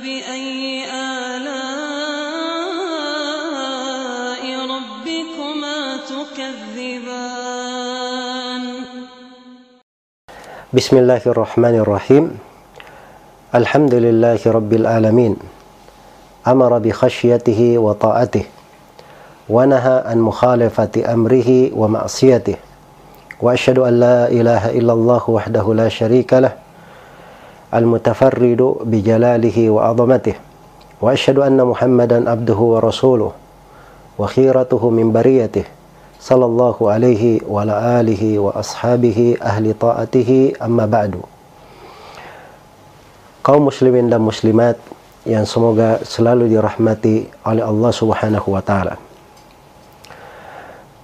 فبأي آلاء ربكما تكذبان؟ بسم الله الرحمن الرحيم. الحمد لله رب العالمين. أمر بخشيته وطاعته ونهى عن مخالفة أمره ومعصيته وأشهد أن لا إله إلا الله وحده لا شريك له المتفرد بجلاله وعظمته وأشهد أن محمدا عبده ورسوله وخيرته من بريته صلى الله عليه وعلى آله وأصحابه أهل طاعته أما بعد kaum muslimin dan muslimat yang semoga selalu dirahmati oleh Allah Subhanahu wa taala.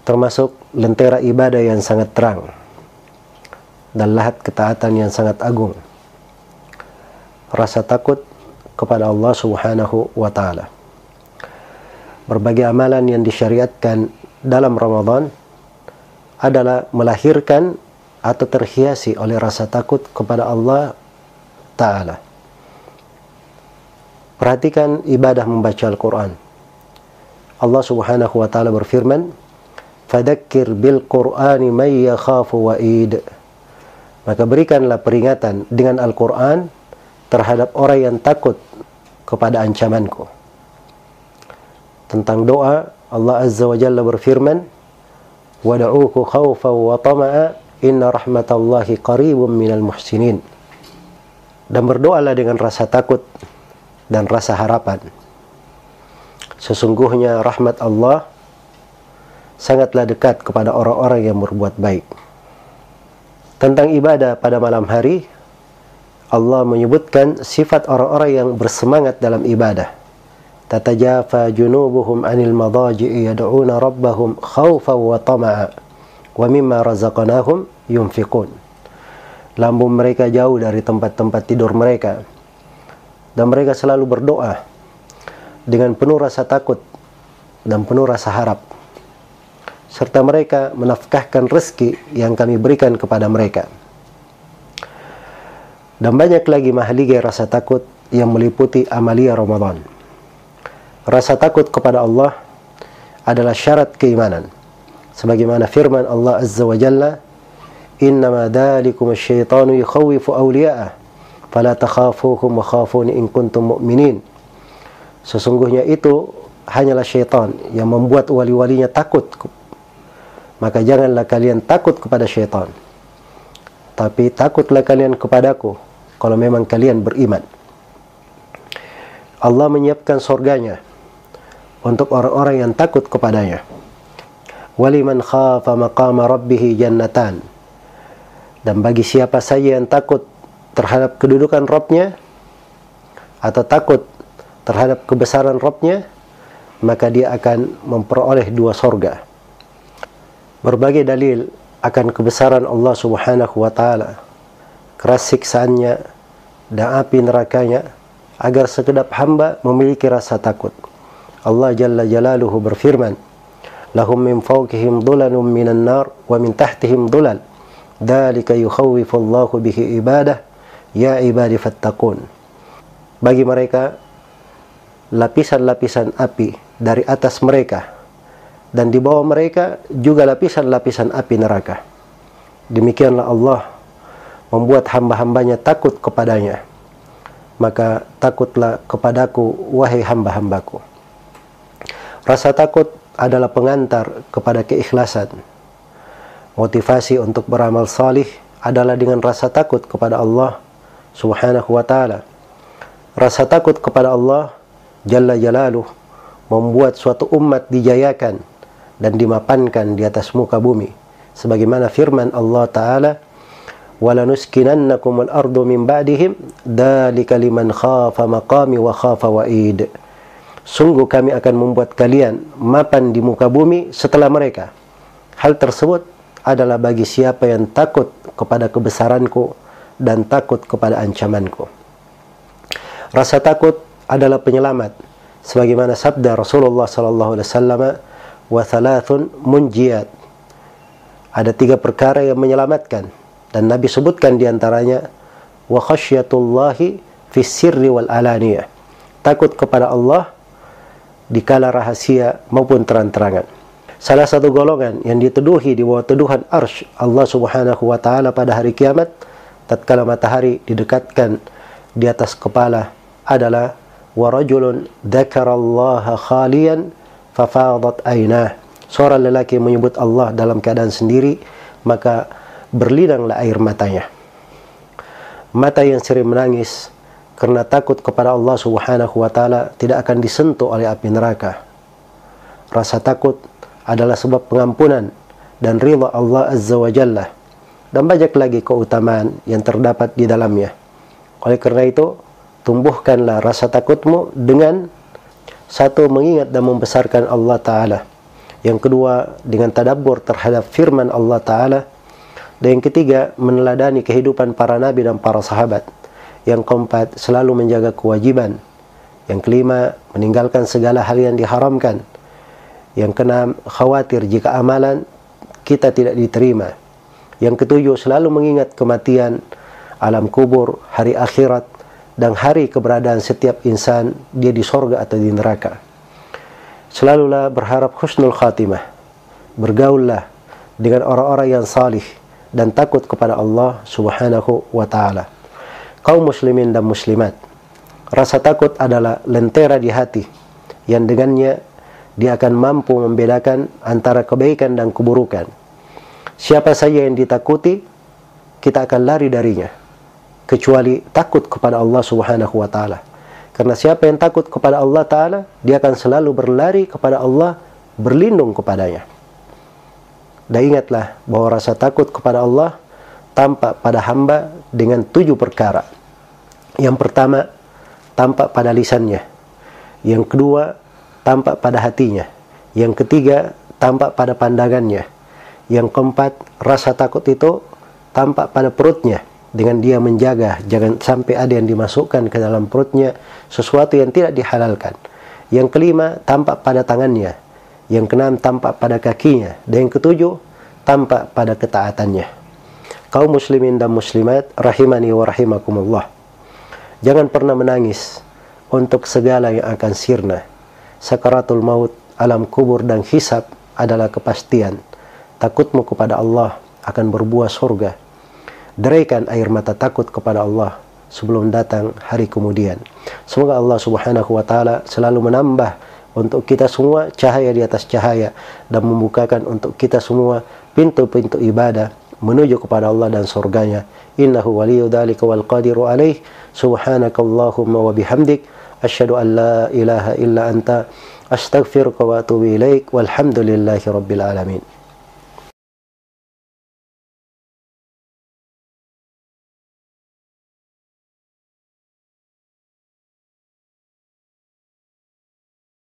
Termasuk lentera ibadah yang sangat terang dan lahat ketaatan yang sangat agung. Rasa takut kepada Allah Subhanahu wa taala. Berbagai amalan yang disyariatkan dalam Ramadan adalah melahirkan atau terhiasi oleh rasa takut kepada Allah Ta'ala. Perhatikan ibadah membaca Al-Quran. Allah Subhanahu wa taala berfirman, "Fadzakir bil Qur'ani may yakhafu wa'id." Maka berikanlah peringatan dengan Al-Quran terhadap orang yang takut kepada ancamanku. Tentang doa, Allah Azza wa Jalla berfirman, "Wad'uuhu khawfan wa tama'a, inna rahmatallahi qaribun minal muhsinin." Dan berdoalah dengan rasa takut dan rasa harapan. Sesungguhnya rahmat Allah sangatlah dekat kepada orang-orang yang berbuat baik. Tentang ibadah pada malam hari, Allah menyebutkan sifat orang-orang yang bersemangat dalam ibadah. Tatajafa junubuhum anil madaji'i yad'una rabbahum khawfan wa tama'a wa mimma razaqnahum yunfiqun. Lambung mereka jauh dari tempat-tempat tidur mereka dan mereka selalu berdoa dengan penuh rasa takut dan penuh rasa harap serta mereka menafkahkan rezeki yang kami berikan kepada mereka dan banyak lagi mahligai rasa takut yang meliputi amalia Ramadan. Rasa takut kepada Allah adalah syarat keimanan. Sebagaimana firman Allah Azza wa Jalla innama dalikum asyaitanu yukhawifu awliya'ah fala takhafuhum wa khafuni in kuntum mu'minin. Sesungguhnya itu hanyalah syaitan yang membuat wali-walinya takut. Maka janganlah kalian takut kepada syaitan tapi takutlah kalian kepadaku kalau memang kalian beriman. Allah menyiapkan surganya untuk orang-orang yang takut kepadanya. Waliman khafa maqama rabbih jannatan. Dan bagi siapa saja yang takut terhadap kedudukan Robnya atau takut terhadap kebesaran Robnya maka dia akan memperoleh dua sorga. Berbagai dalil akan kebesaran Allah subhanahu wa ta'ala. Keras siksaannya dan api nerakanya agar sekedap hamba memiliki rasa takut. Allah Jalla Jalaluhu berfirman lahum min fawqihim dulalun minan nar wa min tahtihim dulal dalika yukhawifu Allahu bihi ibadah. Ya ibadi fattaqun. Bagi mereka lapisan-lapisan api dari atas mereka dan di bawah mereka juga lapisan-lapisan api neraka. Demikianlah Allah membuat hamba-hambanya takut kepadanya. Maka takutlah kepadaku wahai hamba-hambaku. Rasa takut adalah pengantar kepada keikhlasan. Motivasi untuk beramal salih adalah dengan rasa takut kepada Allah subhanahu wa ta'ala rasa takut kepada Allah Jalla Jalaluh membuat suatu umat dijayakan dan dimapankan di atas muka bumi. Sebagaimana firman Allah Ta'ala wala nuskinannakum al-ardu min ba'dihim dalika liman khafa maqami wa khafa wa'id. Sungguh kami akan membuat kalian mapan di muka bumi setelah mereka. Hal tersebut adalah bagi siapa yang takut kepada kebesaranku dan takut kepada ancamanku. Rasa takut adalah penyelamat. Sebagaimana sabda Rasulullah sallallahu alaihi wasallam wa thalathun munjiyat. Ada tiga perkara yang menyelamatkan dan Nabi sebutkan di antaranya wa khasyatullahi fi sirri wal alaniyah takut kepada Allah di kala rahasia maupun terang-terangan. Salah satu golongan yang dituduhi di bawah tuduhan arsh Allah subhanahu wa ta'ala pada hari kiamat tatkala matahari didekatkan di atas kepala adalah warajulun dzakarallaha khalian fafadat aynah seorang lelaki menyebut Allah dalam keadaan sendiri maka berlinanglah air matanya. Mata yang sering menangis kerana takut kepada Allah Subhanahu wa taala tidak akan disentuh oleh api neraka. Rasa takut adalah sebab pengampunan dan ridha Allah Azza wa Jalla dan banyak lagi keutamaan yang terdapat di dalamnya. Oleh kerana itu tumbuhkanlah rasa takutmu dengan satu mengingat dan membesarkan Allah Ta'ala. Yang kedua dengan tadabbur terhadap firman Allah Ta'ala. Dan yang ketiga meneladani kehidupan para nabi dan para sahabat. Yang keempat selalu menjaga kewajiban. Yang kelima meninggalkan segala hal yang diharamkan. Yang keenam khawatir jika amalan kita tidak diterima. Yang ketujuh selalu mengingat kematian alam kubur hari akhirat dan hari keberadaan setiap insan dia di sorga atau di neraka. Selalulah berharap husnul khatimah. Bergaullah dengan orang-orang yang salih dan takut kepada Allah Subhanahu wa taala. Kaum muslimin dan muslimat, rasa takut adalah lentera di hati yang dengannya dia akan mampu membedakan antara kebaikan dan keburukan. Siapa saja yang ditakuti, kita akan lari darinya kecuali takut kepada Allah Subhanahu wa taala. Karena siapa yang takut kepada Allah taala, dia akan selalu berlari kepada Allah, berlindung kepadanya. Dan ingatlah bahawa rasa takut kepada Allah tampak pada hamba dengan tujuh perkara. Yang pertama, tampak pada lisannya. Yang kedua, tampak pada hatinya. Yang ketiga, tampak pada pandangannya. Yang keempat, rasa takut itu tampak pada perutnya dengan dia menjaga jangan sampai ada yang dimasukkan ke dalam perutnya sesuatu yang tidak dihalalkan. Yang kelima tampak pada tangannya. Yang keenam tampak pada kakinya dan yang ketujuh tampak pada ketaatannya. Kaum muslimin dan muslimat rahimani wa rahimakumullah. Jangan pernah menangis untuk segala yang akan sirna. Sakaratul maut, alam kubur dan hisab adalah kepastian. Takutmu kepada Allah akan berbuah surga deraikan air mata takut kepada Allah sebelum datang hari kemudian. Semoga Allah Subhanahu wa taala selalu menambah untuk kita semua cahaya di atas cahaya dan membukakan untuk kita semua pintu-pintu ibadah menuju kepada Allah dan surganya. Innahu waliyyu dzalika wal qadiru alaih. Subhanakallahumma wa bihamdik asyhadu an la ilaha illa anta astaghfiruka wa atubu ilaik walhamdulillahi rabbil alamin.